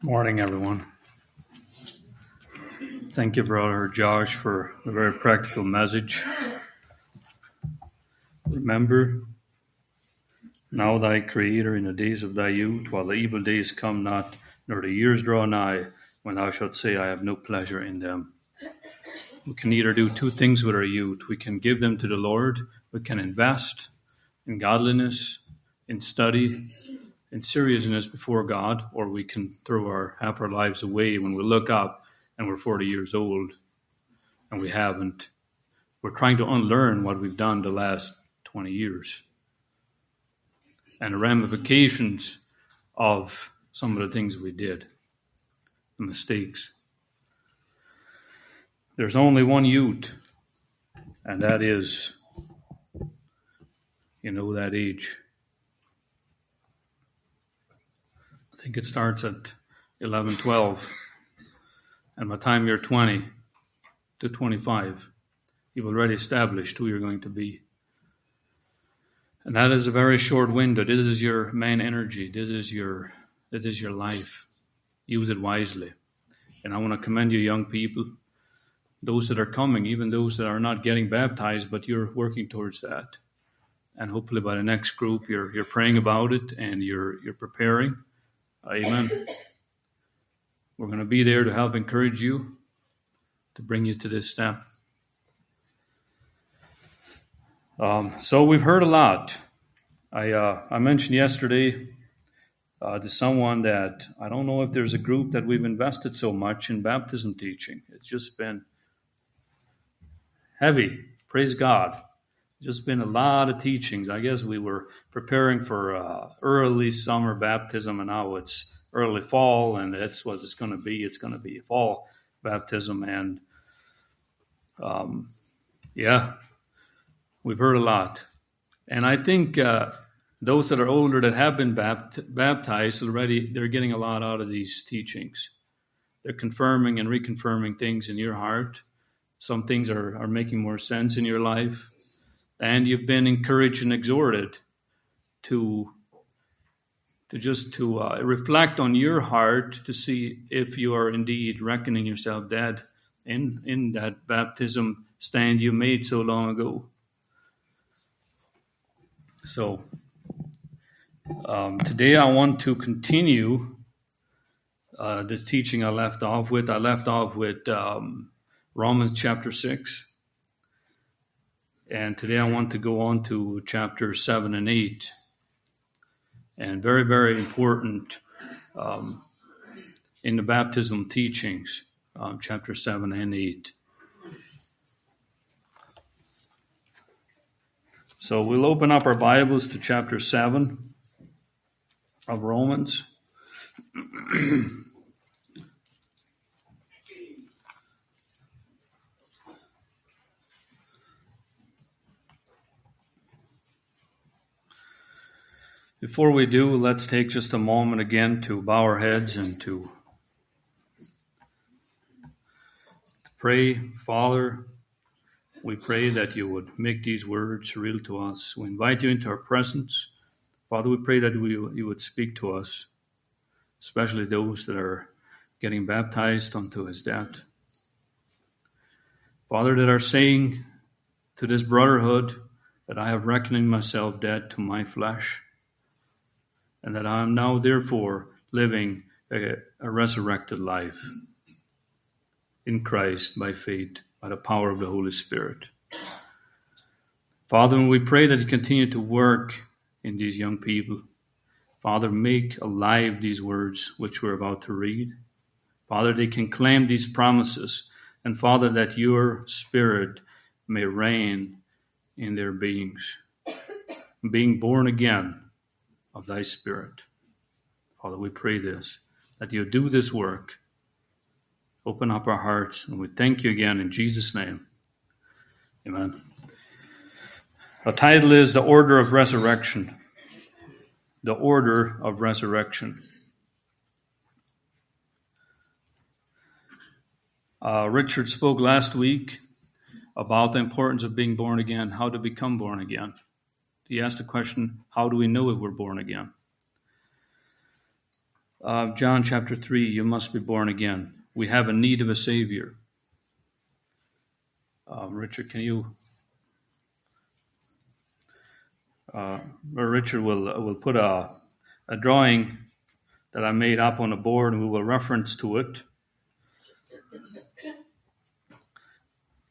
Morning, everyone. Thank you, Brother Josh, for a very practical message. Remember now thy Creator in the days of thy youth, while the evil days come not, nor the years draw nigh, when thou shalt say, I have no pleasure in them. We can either do two things with our youth. We can give them to the Lord, we can invest in godliness, in study, in seriousness before God, or we can throw our half our lives away when we look up and we're 40 years old and we haven't. We're trying to unlearn what we've done the last 20 years and the ramifications of some of the things we did, the mistakes. There's only one youth, and that is, you know, that age. I think it starts at 11, 12. And by the time you're 20 to 25, you've already established who you're going to be. And that is a very short window. This is your main energy. This is your, this is your life. Use it wisely. And I want to commend you, young people, those that are coming, even those that are not getting baptized, but you're working towards that. And hopefully by the next group, you're, you're praying about it and you're, you're preparing Amen. We're going to be there to help encourage you, to bring you to this step. Um, so we've heard a lot. I uh, I mentioned yesterday uh, to someone that I don't know if there's a group that we've invested so much in baptism teaching. It's just been heavy. Praise God. Just been a lot of teachings. I guess we were preparing for uh, early summer baptism, and now it's early fall, and that's what it's going to be. It's going to be fall baptism, and um, yeah, we've heard a lot. And I think uh, those that are older that have been bapt- baptized already, they're getting a lot out of these teachings. They're confirming and reconfirming things in your heart. Some things are, are making more sense in your life and you've been encouraged and exhorted to to just to uh, reflect on your heart to see if you are indeed reckoning yourself dead in in that baptism stand you made so long ago. So um, today I want to continue uh, this teaching I left off with. I left off with um, Romans chapter six. And today I want to go on to chapter 7 and 8. And very, very important um, in the baptism teachings, um, chapter 7 and 8. So we'll open up our Bibles to chapter 7 of Romans. Before we do, let's take just a moment again to bow our heads and to pray. Father, we pray that you would make these words real to us. We invite you into our presence. Father, we pray that we, you would speak to us, especially those that are getting baptized unto his death. Father, that are saying to this brotherhood that I have reckoned myself dead to my flesh and that I am now therefore living a, a resurrected life in Christ by faith, by the power of the Holy Spirit. Father, we pray that you continue to work in these young people. Father, make alive these words which we're about to read. Father, they can claim these promises. And Father, that your Spirit may reign in their beings. Being born again of thy Spirit. Father, we pray this, that you do this work. Open up our hearts, and we thank you again in Jesus' name. Amen. The title is The Order of Resurrection. The Order of Resurrection. Uh, Richard spoke last week about the importance of being born again, how to become born again. He asked the question, How do we know if we're born again? Uh, John chapter 3, you must be born again. We have a need of a Savior. Um, Richard, can you? Uh, Richard will will put a a drawing that I made up on the board, and we will reference to it.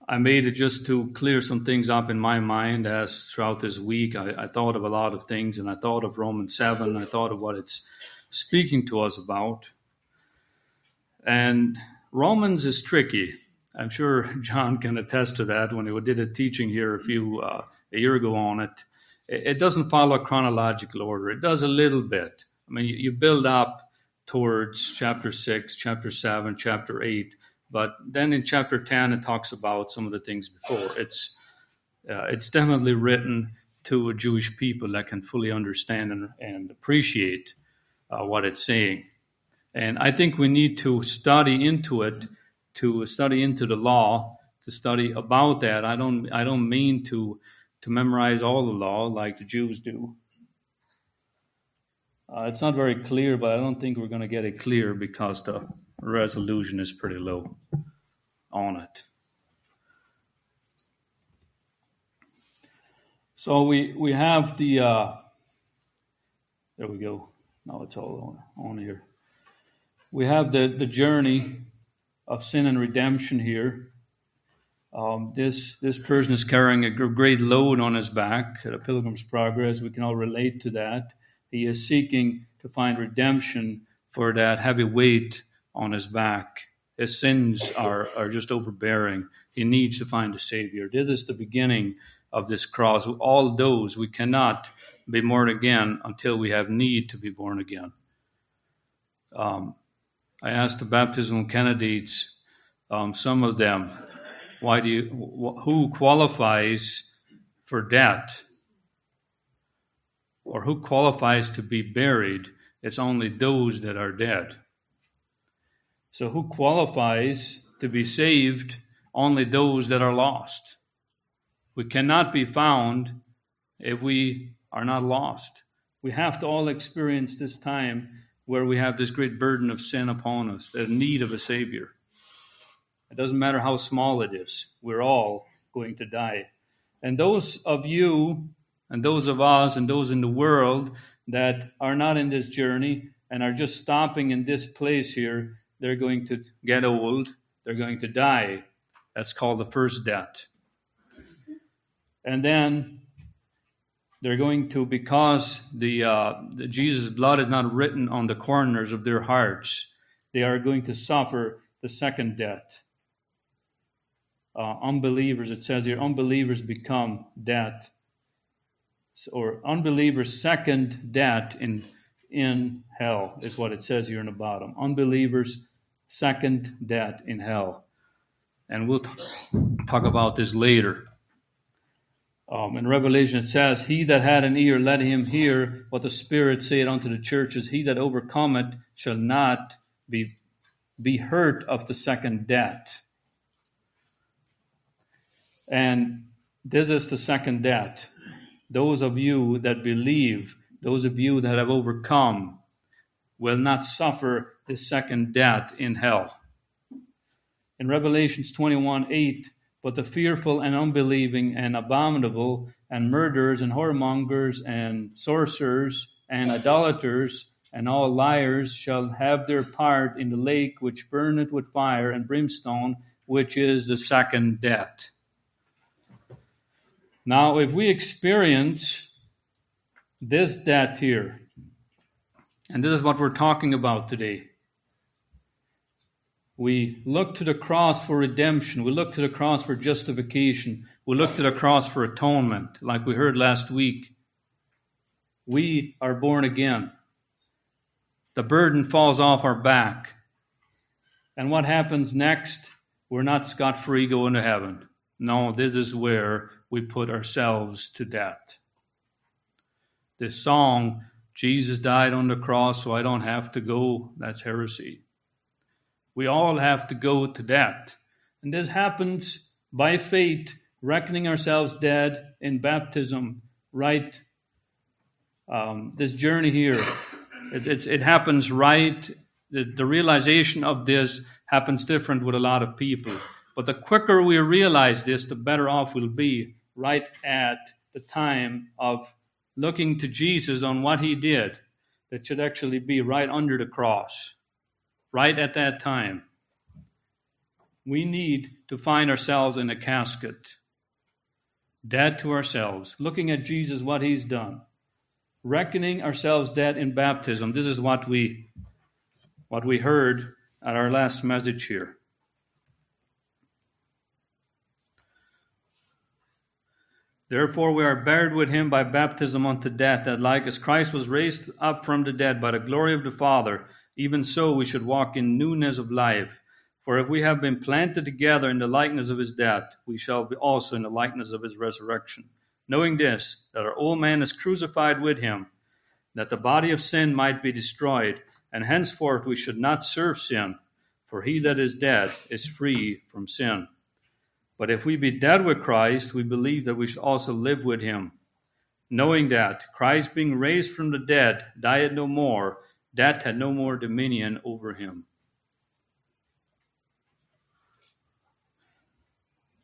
I made it just to clear some things up in my mind as throughout this week I, I, thought of a lot of things and I thought of Romans 7. I thought of what it's speaking to us about. And Romans is tricky. I'm sure John can attest to that when he did a teaching here a few uh, a year ago on it. It doesn't follow a chronological order. It does a little bit. I mean, you build up towards chapter 6, chapter 7, chapter 8 but then in chapter 10, it talks about some of the things before. It's, uh, it's definitely written to a Jewish people that can fully understand and, and appreciate uh, what it's saying. And I think we need to study into it, to study into the law, to study about that. I don't, I don't mean to, to memorize all the law like the Jews do. Uh, it's not very clear, but I don't think we're going to get it clear because the resolution is pretty low on it. So we we have the uh, there we go. Now it's all on, on here. We have the the journey of sin and redemption here. Um, this this person is carrying a great load on his back at a pilgrim's progress. We can all relate to that. He is seeking to find redemption for that heavy weight on his back. His sins are, are just overbearing. He needs to find a Savior. This is the beginning of this cross. All those we cannot be born again until we have need to be born again. Um, I asked the baptismal candidates, um, some of them, why do you, wh- who qualifies for death? Or who qualifies to be buried? It's only those that are dead. So, who qualifies to be saved? Only those that are lost. We cannot be found if we are not lost. We have to all experience this time where we have this great burden of sin upon us, the need of a Savior. It doesn't matter how small it is, we're all going to die. And those of you, and those of us, and those in the world that are not in this journey and are just stopping in this place here, they're going to get old, they're going to die. That's called the first death. And then they're going to, because the, uh, the Jesus' blood is not written on the corners of their hearts, they are going to suffer the second death. Uh, unbelievers, it says here, unbelievers become death, or unbelievers' second death in in hell, is what it says here in the bottom. Unbelievers' second death in hell. And we'll talk about this later. Um, in Revelation, it says, He that had an ear, let him hear what the Spirit said unto the churches. He that overcometh shall not be, be hurt of the second death. And this is the second death. Those of you that believe those of you that have overcome will not suffer the second death in hell. In Revelations 21 8, but the fearful and unbelieving and abominable and murderers and whoremongers and sorcerers and idolaters and all liars shall have their part in the lake which burneth with fire and brimstone, which is the second death. Now, if we experience this death here. And this is what we're talking about today. We look to the cross for redemption. We look to the cross for justification. We look to the cross for atonement, like we heard last week. We are born again. The burden falls off our back. And what happens next? We're not scot free going to heaven. No, this is where we put ourselves to death this song, Jesus died on the cross so I don't have to go, that's heresy. We all have to go to death. And this happens by faith, reckoning ourselves dead in baptism, right? Um, this journey here It, it happens right. The, the realization of this happens different with a lot of people. But the quicker we realize this, the better off we'll be right at the time of looking to Jesus on what he did. That should actually be right under the cross, right at that time. We need to find ourselves in a casket, dead to ourselves, looking at Jesus, what he's done reckoning ourselves dead in baptism. This is what we what we heard at our last message here. Therefore, we are buried with him by baptism unto death, that like as Christ was raised up from the dead by the glory of the Father, even so we should walk in newness of life. For if we have been planted together in the likeness of his death, we shall be also in the likeness of his resurrection knowing this, that our old man is crucified with him, that the body of sin might be destroyed, and henceforth we should not serve sin, for he that is dead is free from sin. But if we be dead with Christ, we believe that we should also live with him, knowing that Christ, being raised from the dead, died no more, death had no more dominion over him.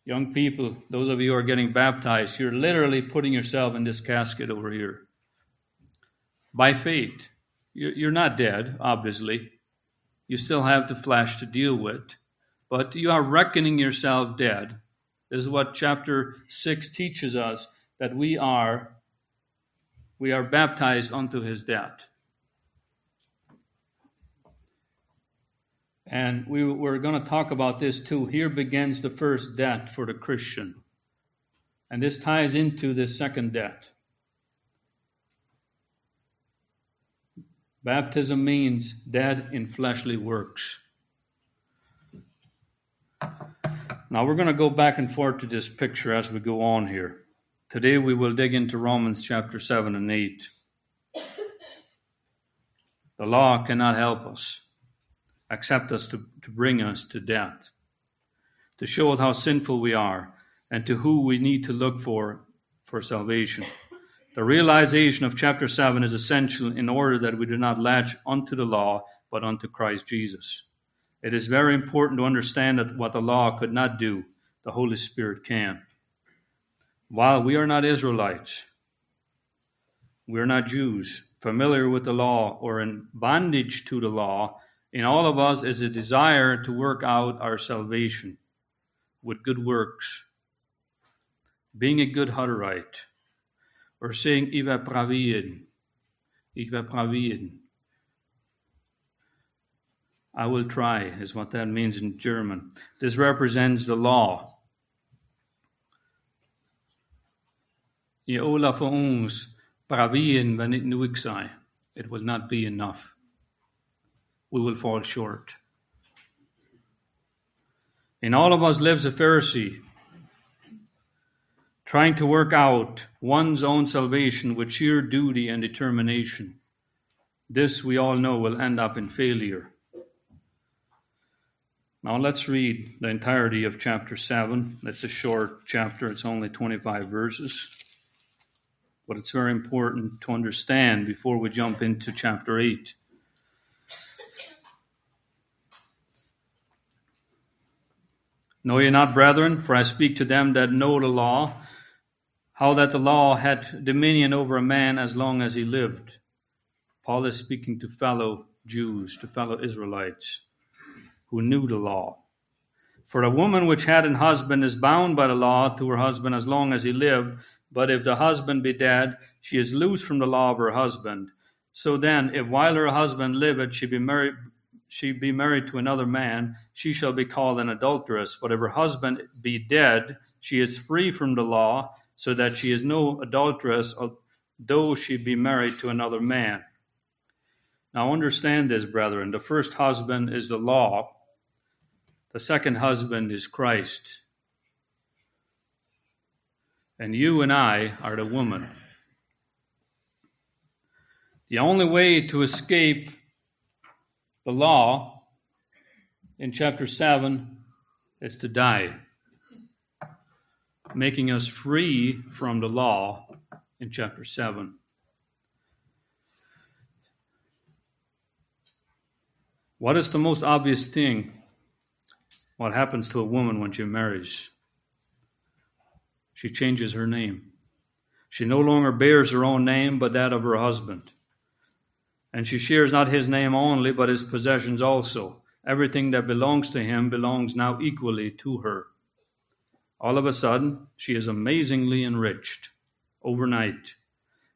Young people, those of you who are getting baptized, you're literally putting yourself in this casket over here. By faith. You're not dead, obviously. You still have the flesh to deal with, but you are reckoning yourself dead. This is what chapter 6 teaches us that we are we are baptized unto his death. And we, we're going to talk about this too. Here begins the first debt for the Christian. And this ties into this second debt. Baptism means dead in fleshly works. Now we're going to go back and forth to this picture as we go on here. Today we will dig into Romans chapter 7 and 8. The law cannot help us accept us to, to bring us to death, to show us how sinful we are, and to who we need to look for for salvation. The realization of chapter 7 is essential in order that we do not latch unto the law, but unto Christ Jesus. It is very important to understand that what the law could not do, the Holy Spirit can. While we are not Israelites, we are not Jews, familiar with the law or in bondage to the law, in all of us is a desire to work out our salvation with good works, being a good Hutterite, or saying, pravieren, ich will pravieren. I will try, is what that means in German. This represents the law. Je voor ons pravieren wanneer het nodig zijn. It will not be enough we will fall short. In all of us lives a Pharisee, trying to work out one's own salvation with sheer duty and determination. This, we all know, will end up in failure. Now let's read the entirety of chapter 7. It's a short chapter, it's only 25 verses. But it's very important to understand before we jump into chapter 8. Know ye not, brethren, for I speak to them that know the law, how that the law had dominion over a man as long as he lived. Paul is speaking to fellow Jews, to fellow Israelites who knew the law. For a woman which had an husband is bound by the law to her husband as long as he lived, but if the husband be dead, she is loose from the law of her husband. So then, if while her husband liveth she be married she be married to another man, she shall be called an adulteress. But if her husband be dead, she is free from the law, so that she is no adulteress, though she be married to another man. Now understand this, brethren. The first husband is the law, the second husband is Christ. And you and I are the woman. The only way to escape the law in chapter 7 is to die, making us free from the law in chapter 7. What is the most obvious thing? What happens to a woman when she marries? She changes her name. She no longer bears her own name, but that of her husband. And she shares not his name only, but his possessions also. Everything that belongs to him belongs now equally to her. All of a sudden, she is amazingly enriched overnight.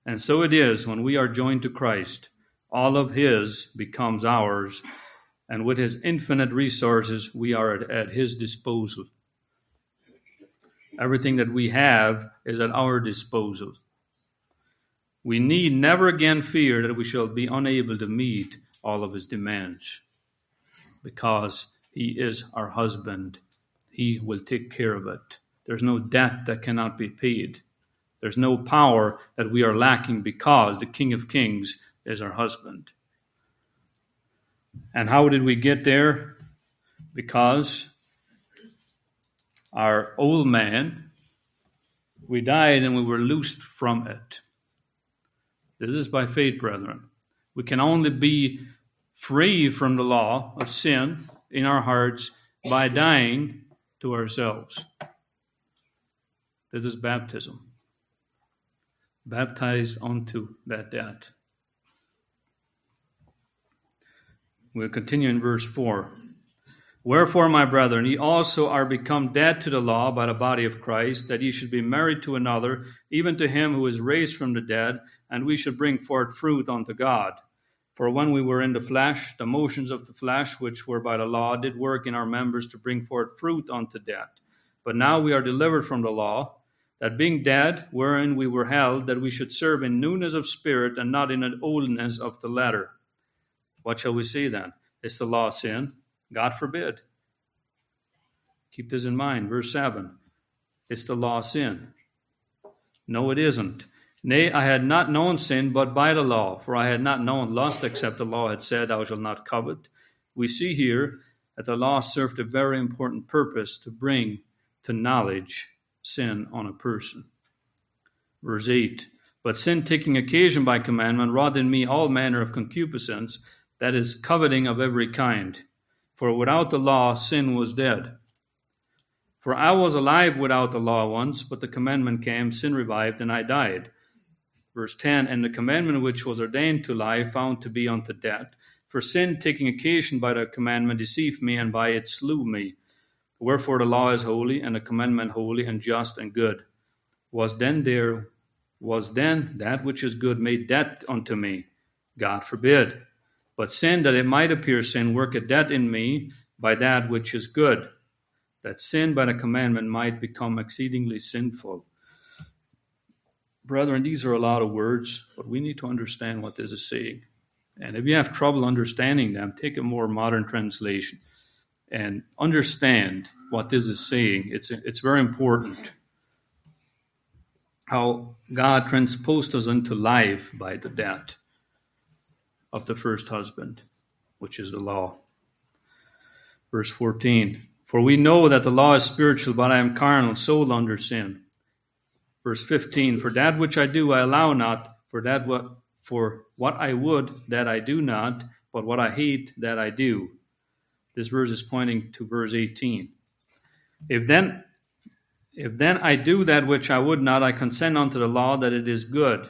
And so it is when we are joined to Christ. All of his becomes ours, and with his infinite resources, we are at, at his disposal. Everything that we have is at our disposal. We need never again fear that we shall be unable to meet all of his demands because he is our husband. He will take care of it. There's no debt that cannot be paid. There's no power that we are lacking because the King of Kings is our husband. And how did we get there? Because our old man, we died and we were loosed from it. This is by faith, brethren. We can only be free from the law of sin in our hearts by dying to ourselves. This is baptism. Baptized unto that death. We'll continue in verse 4. Wherefore, my brethren, ye also are become dead to the law by the body of Christ, that ye should be married to another, even to him who is raised from the dead, and we should bring forth fruit unto God. For when we were in the flesh, the motions of the flesh, which were by the law, did work in our members to bring forth fruit unto death. But now we are delivered from the law, that being dead, wherein we were held, that we should serve in newness of spirit and not in an oldness of the letter. What shall we see then? Is the law sin? God forbid. Keep this in mind. Verse 7 It's the law sin. No, it isn't. Nay, I had not known sin but by the law, for I had not known lust except the law had said, Thou shalt not covet. We see here that the law served a very important purpose to bring to knowledge sin on a person. Verse 8 But sin taking occasion by commandment wrought in me all manner of concupiscence, that is, coveting of every kind. For without the law, sin was dead. For I was alive without the law once, but the commandment came, sin revived, and I died. Verse 10 And the commandment which was ordained to life found to be unto death. For sin, taking occasion by the commandment, deceived me, and by it slew me. Wherefore the law is holy, and the commandment holy, and just, and good. Was then there, was then that which is good made death unto me? God forbid. But sin, that it might appear sin, worketh death in me by that which is good, that sin by the commandment might become exceedingly sinful. Brethren, these are a lot of words, but we need to understand what this is saying. And if you have trouble understanding them, take a more modern translation and understand what this is saying. It's, it's very important how God transposed us into life by the death of the first husband, which is the law. Verse 14 For we know that the law is spiritual, but I am carnal, sold under sin. Verse 15 For that which I do I allow not, for that what for what I would that I do not, but what I hate that I do. This verse is pointing to verse 18. If then if then I do that which I would not, I consent unto the law that it is good.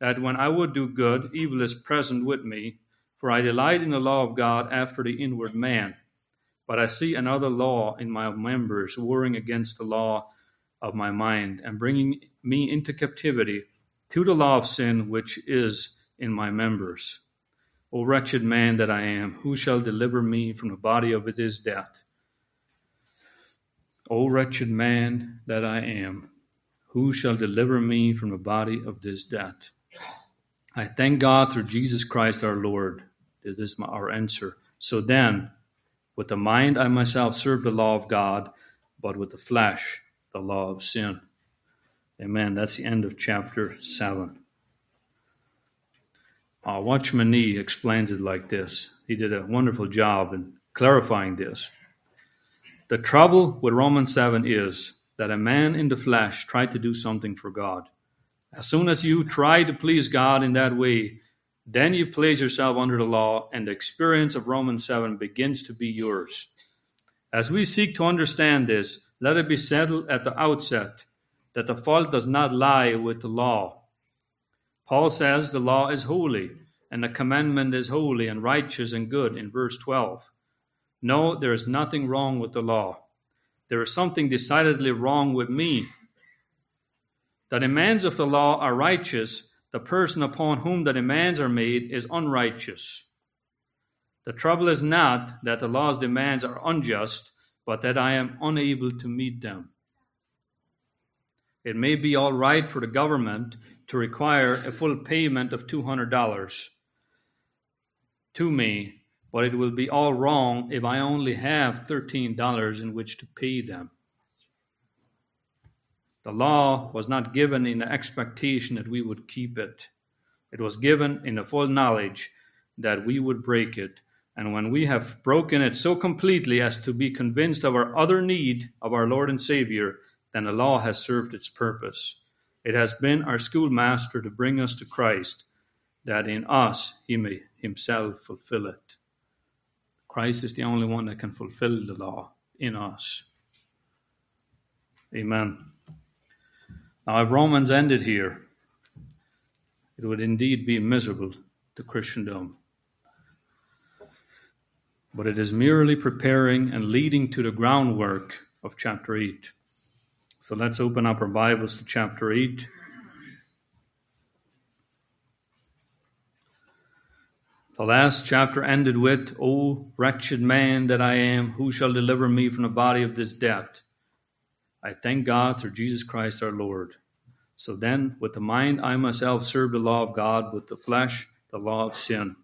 that when I would do good, evil is present with me, for I delight in the law of God after the inward man. But I see another law in my members, warring against the law of my mind, and bringing me into captivity to the law of sin which is in my members. O wretched man that I am, who shall deliver me from the body of this death? O wretched man that I am, who shall deliver me from the body of this death? I thank God through Jesus Christ our Lord. This is my, our answer. So then, With the mind, I myself serve the law of God, but with the flesh, the law of sin. Amen. That's the end of chapter 7. Uh, Watchman Nee explains it like this. He did a wonderful job in clarifying this. The trouble with Romans 7 is that a man in the flesh tried to do something for God. As soon as you try to please God in that way, then you place yourself under the law, and the experience of Romans 7 begins to be yours. As we seek to understand this, let it be settled at the outset that the fault does not lie with the law. Paul says the law is holy, and the commandment is holy and righteous and good in verse 12. No, there is nothing wrong with the law. There is something decidedly wrong with me. The demands of the law are righteous, the person upon whom the demands are made is unrighteous. The trouble is not that the law's demands are unjust, but that I am unable to meet them. It may be all right for the government to require a full payment of $200 to me, but it will be all wrong if I only have $13 in which to pay them. The law was not given in the expectation that we would keep it. It was given in the full knowledge that we would break it. And when we have broken it so completely as to be convinced of our other need of our Lord and Savior, then the law has served its purpose. It has been our schoolmaster to bring us to Christ, that in us he may himself fulfill it. Christ is the only one that can fulfill the law in us. Amen. Now, if Romans ended here, it would indeed be miserable to Christendom. But it is merely preparing and leading to the groundwork of chapter 8. So let's open up our Bibles to chapter 8. The last chapter ended with, O wretched man that I am, who shall deliver me from the body of this death? I thank God through Jesus Christ our Lord. So then, with the mind, I myself serve the law of God, with the flesh, the law of sin.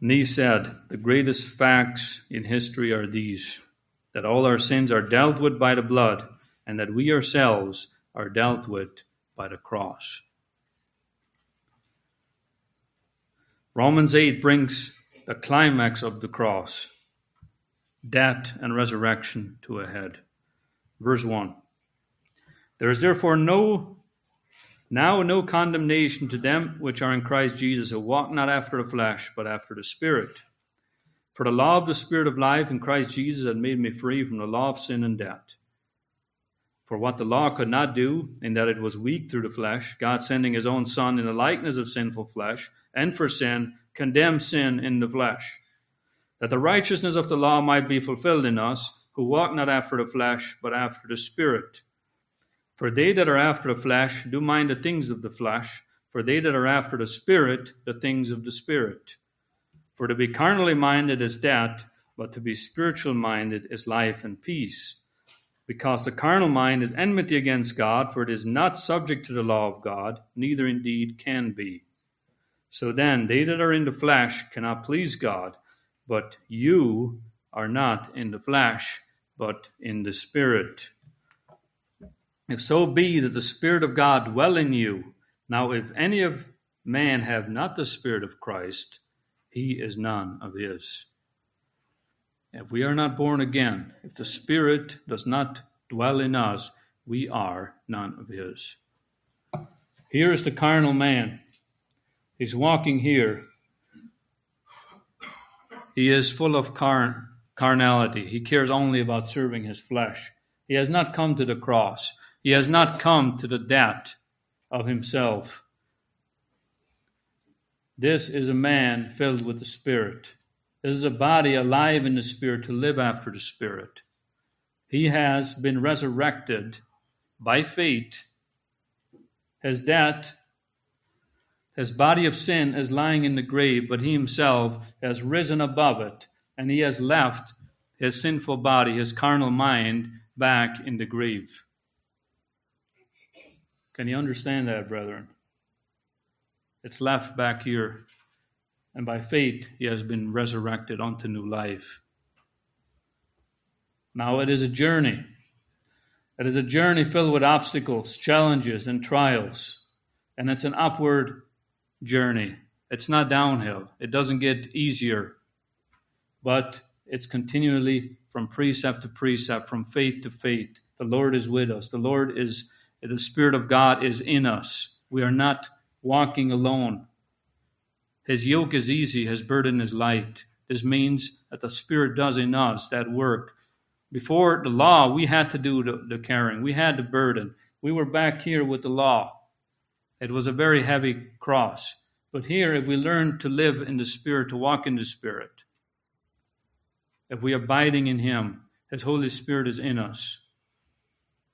Nee said, The greatest facts in history are these that all our sins are dealt with by the blood, and that we ourselves are dealt with by the cross. Romans 8 brings the climax of the cross death and resurrection to a head. Verse 1 There is therefore no now no condemnation to them which are in Christ Jesus, who walk not after the flesh, but after the Spirit. For the law of the Spirit of life in Christ Jesus had made me free from the law of sin and death. For what the law could not do, in that it was weak through the flesh, God sending his own Son in the likeness of sinful flesh, and for sin, condemned sin in the flesh that the righteousness of the law might be fulfilled in us, who walk not after the flesh, but after the Spirit. For they that are after the flesh do mind the things of the flesh, for they that are after the Spirit, the things of the Spirit. For to be carnally minded is death, but to be spiritual minded is life and peace. Because the carnal mind is enmity against God, for it is not subject to the law of God, neither indeed can be. So then, they that are in the flesh cannot please God. But you are not in the flesh, but in the Spirit. If so be that the Spirit of God dwell in you, now if any of man have not the Spirit of Christ, he is none of his. If we are not born again, if the Spirit does not dwell in us, we are none of his. Here is the carnal man. He's walking here he is full of car- carnality. He cares only about serving his flesh. He has not come to the cross. He has not come to the death of himself. This is a man filled with the Spirit. This is a body alive in the Spirit to live after the Spirit. He has been resurrected by faith. His death his body of sin is lying in the grave, but he himself has risen above it, and he has left his sinful body, his carnal mind, back in the grave. Can you understand that, brethren? It's left back here and by faith he has been resurrected unto new life. Now it is a journey. It is a journey filled with obstacles, challenges, and trials. And it's an upward journey. It's not downhill. It doesn't get easier, but it's continually from precept to precept, from faith to faith. The Lord is with us. The Lord is, the Spirit of God is in us. We are not walking alone. His yoke is easy, his burden is light. This means that the Spirit does in us that work. Before the law, we had to do the, the carrying, we had the burden. We were back here with the law. It was a very heavy cross. But here, if we learn to live in the Spirit, to walk in the Spirit, if we are abiding in Him, His Holy Spirit is in us.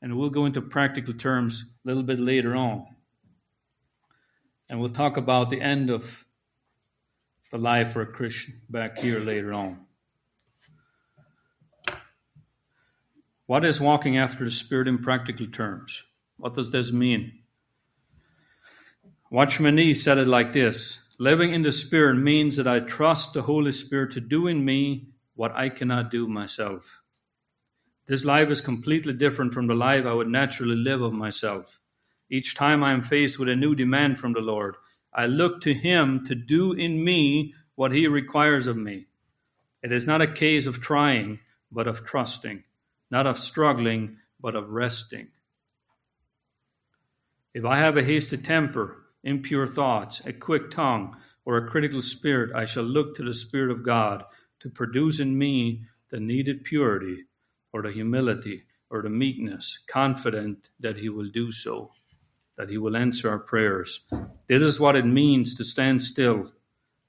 And we'll go into practical terms a little bit later on. And we'll talk about the end of the life for a Christian back here later on. What is walking after the Spirit in practical terms? What does this mean? Watchman Nee said it like this Living in the Spirit means that I trust the Holy Spirit to do in me what I cannot do myself. This life is completely different from the life I would naturally live of myself. Each time I am faced with a new demand from the Lord, I look to Him to do in me what He requires of me. It is not a case of trying, but of trusting, not of struggling, but of resting. If I have a hasty temper, impure thoughts, a quick tongue, or a critical spirit, I shall look to the Spirit of God to produce in me the needed purity, or the humility, or the meekness, confident that He will do so that He will answer our prayers. This is what it means to stand still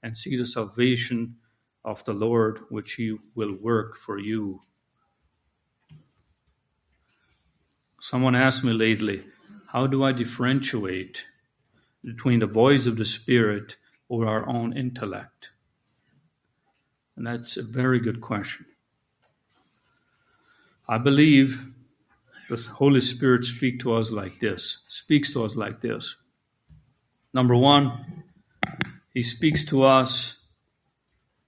and see the salvation of the Lord, which He will work for you. Someone asked me lately, how do I differentiate between the voice of the Spirit or our own intellect? And that's a very good question. I believe the Holy Spirit speak to us like this, speaks to us like this. Number one, he speaks to us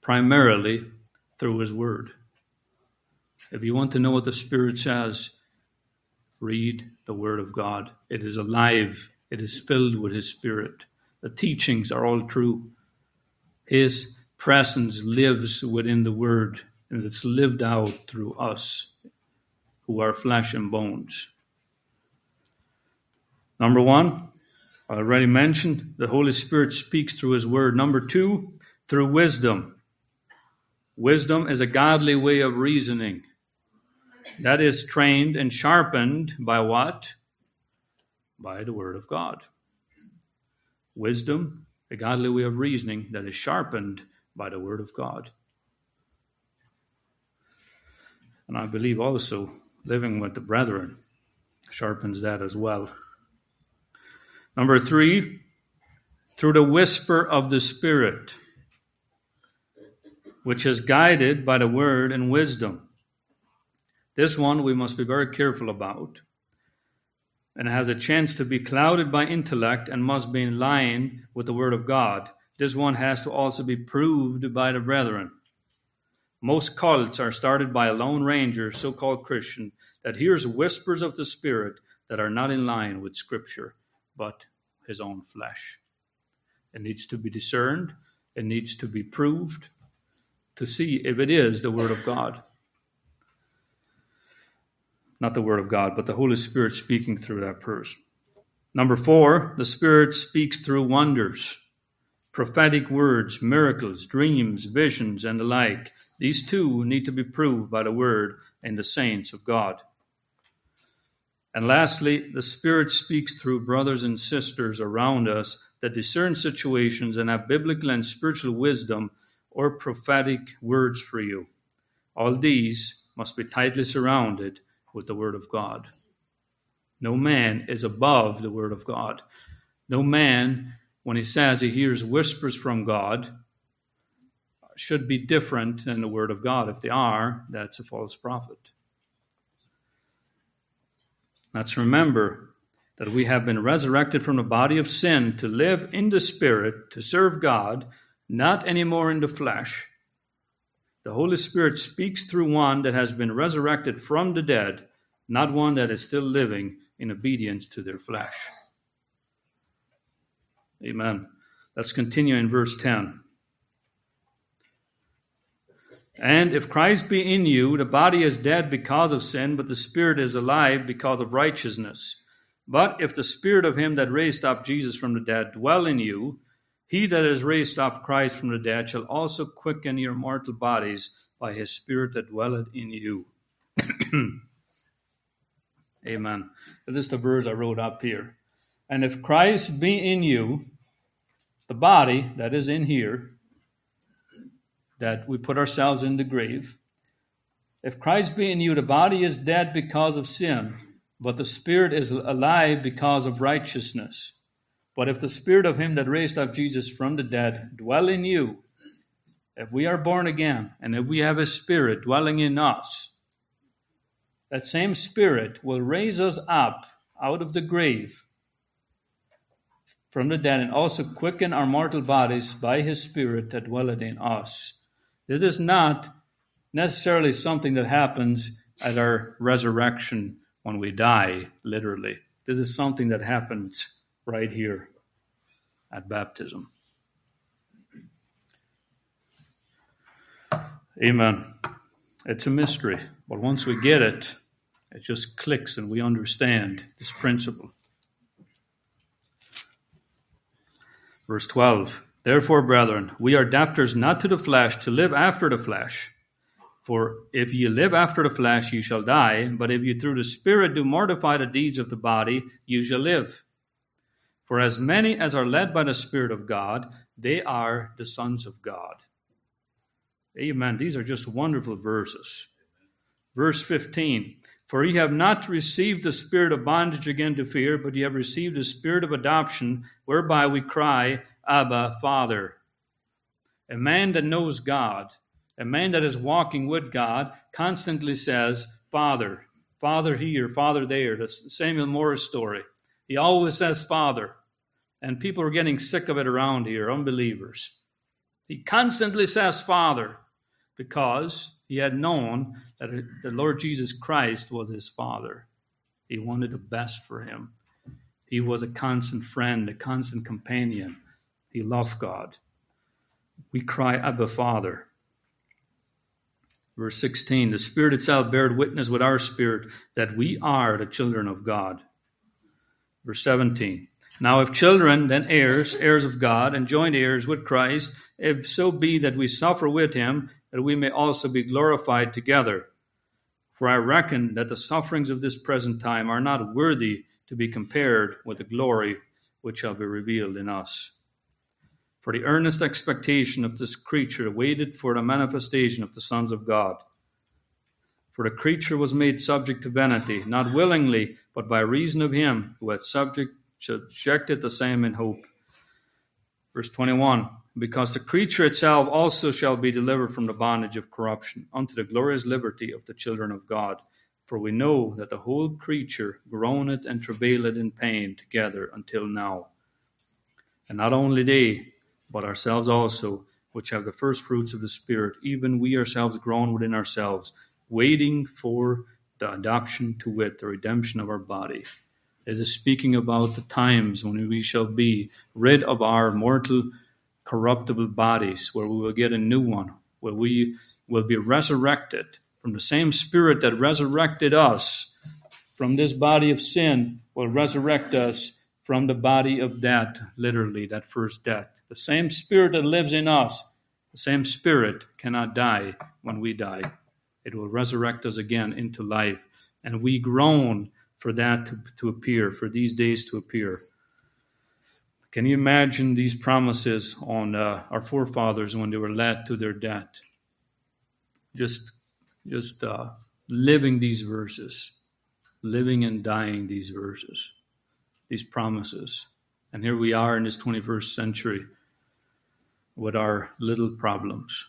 primarily through his word. If you want to know what the Spirit says, read the Word of God. It is alive, it is filled with His Spirit. The teachings are all true. His presence lives within the Word, and it's lived out through us who are flesh and bones. Number one, I already mentioned, the Holy Spirit speaks through His Word. Number two, through wisdom. Wisdom is a godly way of reasoning. That is trained and sharpened by what? By the Word of God. Wisdom, a godly way of reasoning that is sharpened by the Word of God. And I believe also living with the brethren sharpens that as well. Number three, through the whisper of the Spirit, which is guided by the word and wisdom. This one we must be very careful about and has a chance to be clouded by intellect and must be in line with the word of God. This one has to also be proved by the brethren. Most cults are started by a lone ranger, so called Christian, that hears whispers of the Spirit that are not in line with Scripture, but his own flesh. It needs to be discerned, it needs to be proved to see if it is the Word of God. Not the Word of God, but the Holy Spirit speaking through that person. Number four, the Spirit speaks through wonders prophetic words, miracles, dreams, visions, and the like. These too need to be proved by the Word and the saints of God. And lastly, the Spirit speaks through brothers and sisters around us that discern situations and have biblical and spiritual wisdom or prophetic words for you. All these must be tightly surrounded with the Word of God. No man is above the Word of God. No man when he says he hears whispers from God should be different than the word of God. If they are, that's a false prophet. Let's remember that we have been resurrected from the body of sin to live in the Spirit, to serve God, not anymore in the flesh. The Holy Spirit speaks through one that has been resurrected from the dead, not one that is still living in obedience to their flesh. Amen. Let's continue in verse 10. And if Christ be in you, the body is dead because of sin, but the spirit is alive because of righteousness. But if the spirit of him that raised up Jesus from the dead dwell in you, he that has raised up Christ from the dead shall also quicken your mortal bodies by his spirit that dwelleth in you. Amen. This is the verse I wrote up here. And if Christ be in you, the body that is in here, that we put ourselves in the grave. If Christ be in you, the body is dead because of sin, but the spirit is alive because of righteousness. But if the spirit of him that raised up Jesus from the dead dwell in you, if we are born again, and if we have a spirit dwelling in us, that same spirit will raise us up out of the grave from the dead and also quicken our mortal bodies by his spirit that dwelleth in us. It is not necessarily something that happens at our resurrection when we die, literally. This is something that happens right here at baptism. Amen. It's a mystery, but once we get it, it just clicks and we understand this principle. Verse 12 Therefore, brethren, we are debtors not to the flesh to live after the flesh. For if ye live after the flesh, ye shall die. But if you through the Spirit do mortify the deeds of the body, you shall live. For as many as are led by the Spirit of God, they are the sons of God. Amen. These are just wonderful verses. Verse 15 For ye have not received the spirit of bondage again to fear, but ye have received the spirit of adoption, whereby we cry, Abba, Father. A man that knows God, a man that is walking with God, constantly says, Father, Father here, Father there. The Samuel Morris story. He always says, Father. And people are getting sick of it around here, unbelievers. He constantly says, Father, because he had known that the Lord Jesus Christ was his Father. He wanted the best for him. He was a constant friend, a constant companion. He loved God. We cry, Abba, Father. Verse 16 The Spirit itself beareth witness with our spirit that we are the children of God. Verse 17 Now, if children, then heirs, heirs of God, and joint heirs with Christ, if so be that we suffer with him, that we may also be glorified together. For I reckon that the sufferings of this present time are not worthy to be compared with the glory which shall be revealed in us. For the earnest expectation of this creature waited for the manifestation of the sons of God. For the creature was made subject to vanity, not willingly, but by reason of him who had subject, subjected the same in hope. Verse 21 Because the creature itself also shall be delivered from the bondage of corruption unto the glorious liberty of the children of God. For we know that the whole creature groaneth and travaileth in pain together until now. And not only they, but ourselves also, which have the first fruits of the Spirit, even we ourselves groan within ourselves, waiting for the adoption to wit, the redemption of our body. It is speaking about the times when we shall be rid of our mortal, corruptible bodies, where we will get a new one, where we will be resurrected from the same Spirit that resurrected us from this body of sin, will resurrect us from the body of death, literally, that first death. The same spirit that lives in us, the same spirit cannot die when we die. It will resurrect us again into life. And we groan for that to, to appear, for these days to appear. Can you imagine these promises on uh, our forefathers when they were led to their death? Just, just uh, living these verses, living and dying these verses, these promises. And here we are in this 21st century with our little problems.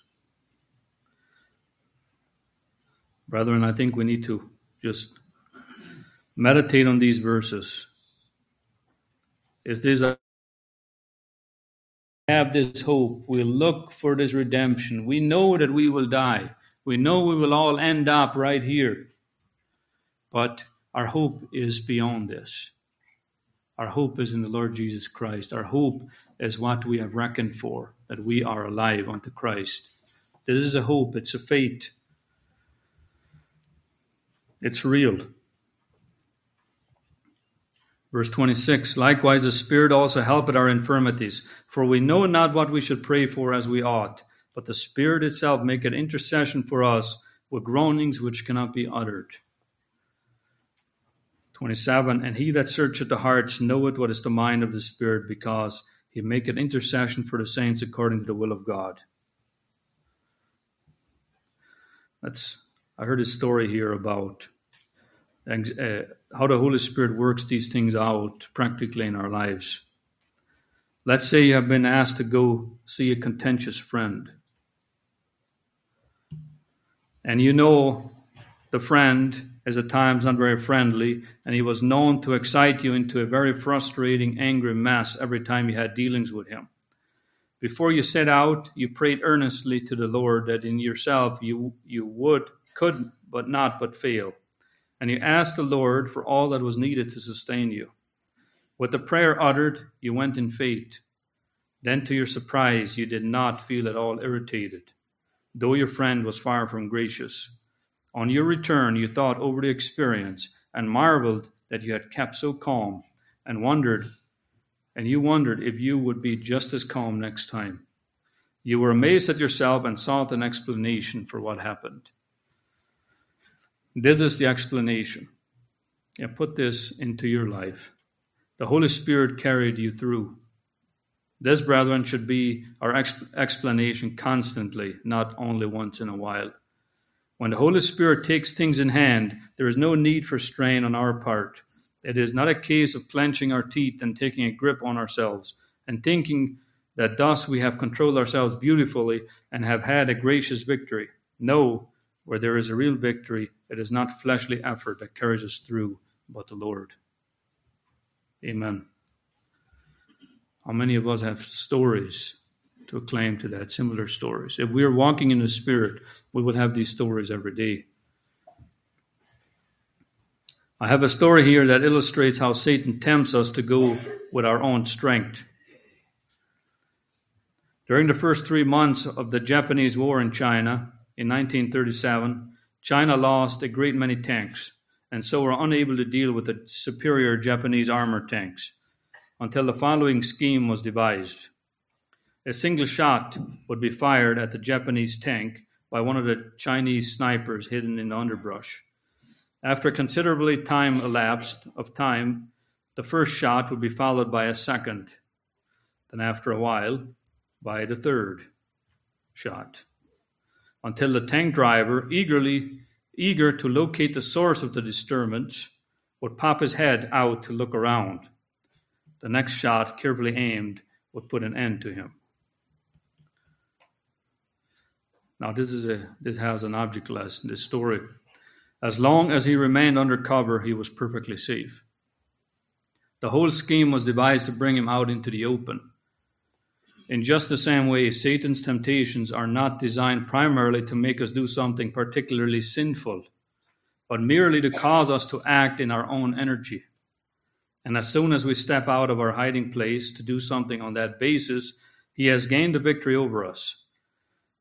Brethren, I think we need to just meditate on these verses. Is this have this hope. We look for this redemption. We know that we will die. We know we will all end up right here. But our hope is beyond this. Our hope is in the Lord Jesus Christ. Our hope is what we have reckoned for, that we are alive unto Christ. This is a hope, it's a faith. It's real. Verse 26 Likewise, the Spirit also helpeth our infirmities, for we know not what we should pray for as we ought, but the Spirit itself maketh intercession for us with groanings which cannot be uttered. 27 And he that searcheth the hearts knoweth what is the mind of the Spirit, because he maketh intercession for the saints according to the will of God. That's I heard a story here about uh, how the Holy Spirit works these things out practically in our lives. Let's say you have been asked to go see a contentious friend. And you know the friend is at times not very friendly, and he was known to excite you into a very frustrating, angry mess every time you had dealings with him. Before you set out, you prayed earnestly to the Lord that in yourself you, you would, could, but not but fail and you asked the Lord for all that was needed to sustain you. With the prayer uttered, you went in faith. Then, to your surprise, you did not feel at all irritated, though your friend was far from gracious. On your return, you thought over the experience and marveled that you had kept so calm and wondered, and you wondered if you would be just as calm next time. You were amazed at yourself and sought an explanation for what happened. This is the explanation. Yeah, put this into your life. The Holy Spirit carried you through. This, brethren, should be our exp- explanation constantly, not only once in a while. When the Holy Spirit takes things in hand, there is no need for strain on our part. It is not a case of clenching our teeth and taking a grip on ourselves and thinking that thus we have controlled ourselves beautifully and have had a gracious victory. No, where there is a real victory, it is not fleshly effort that carries us through, but the Lord. Amen. How many of us have stories to acclaim to that, similar stories? If we are walking in the Spirit, we will have these stories every day. I have a story here that illustrates how Satan tempts us to go with our own strength. During the first three months of the Japanese war in China, in 1937, China lost a great many tanks and so were unable to deal with the superior Japanese armored tanks until the following scheme was devised. A single shot would be fired at the Japanese tank by one of the Chinese snipers hidden in the underbrush. After considerably time elapsed of time, the first shot would be followed by a second, then after a while, by the third shot until the tank driver, eagerly eager to locate the source of the disturbance, would pop his head out to look around. The next shot, carefully aimed, would put an end to him. Now this is a this has an object lesson, this story. As long as he remained under cover, he was perfectly safe. The whole scheme was devised to bring him out into the open. In just the same way, Satan's temptations are not designed primarily to make us do something particularly sinful, but merely to cause us to act in our own energy. And as soon as we step out of our hiding place to do something on that basis, he has gained the victory over us.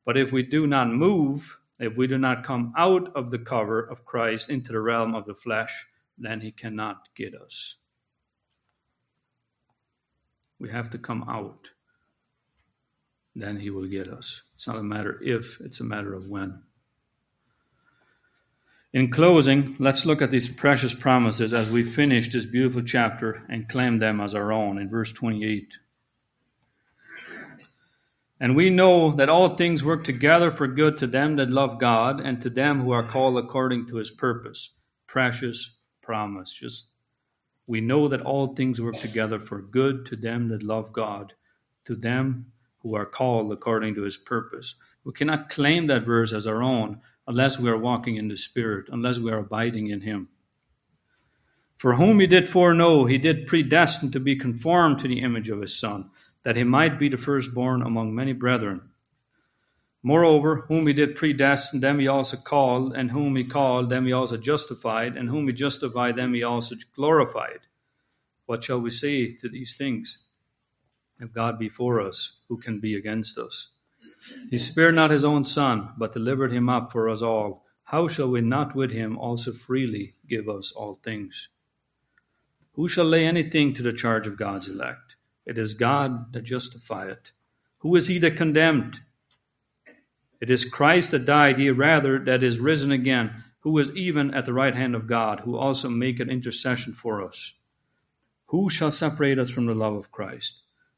But if we do not move, if we do not come out of the cover of Christ into the realm of the flesh, then he cannot get us. We have to come out then he will get us. It's not a matter if, it's a matter of when. In closing, let's look at these precious promises as we finish this beautiful chapter and claim them as our own in verse 28. And we know that all things work together for good to them that love God and to them who are called according to his purpose. Precious promise. Just we know that all things work together for good to them that love God, to them who are called according to his purpose. We cannot claim that verse as our own unless we are walking in the Spirit, unless we are abiding in him. For whom he did foreknow, he did predestine to be conformed to the image of his Son, that he might be the firstborn among many brethren. Moreover, whom he did predestine, them he also called, and whom he called, them he also justified, and whom he justified, them he also glorified. What shall we say to these things? If God be for us, who can be against us? He spared not his own son, but delivered him up for us all. How shall we not with him also freely give us all things? Who shall lay anything to the charge of God's elect? It is God that justifieth. Who is he that condemned? It is Christ that died, yea, rather, that is risen again, who is even at the right hand of God, who also maketh intercession for us. Who shall separate us from the love of Christ?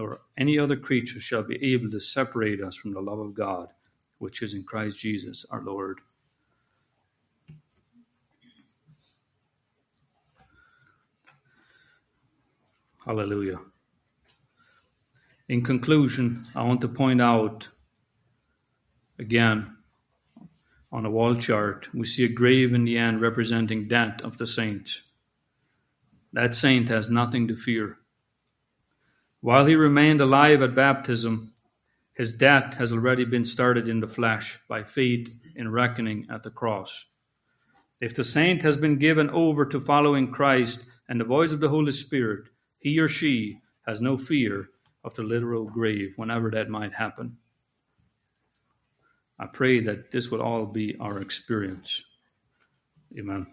nor any other creature shall be able to separate us from the love of God, which is in Christ Jesus our Lord. Hallelujah. In conclusion, I want to point out again on a wall chart, we see a grave in the end representing death of the saint. That saint has nothing to fear. While he remained alive at baptism, his death has already been started in the flesh by faith in reckoning at the cross. If the saint has been given over to following Christ and the voice of the Holy Spirit, he or she has no fear of the literal grave whenever that might happen. I pray that this will all be our experience. Amen.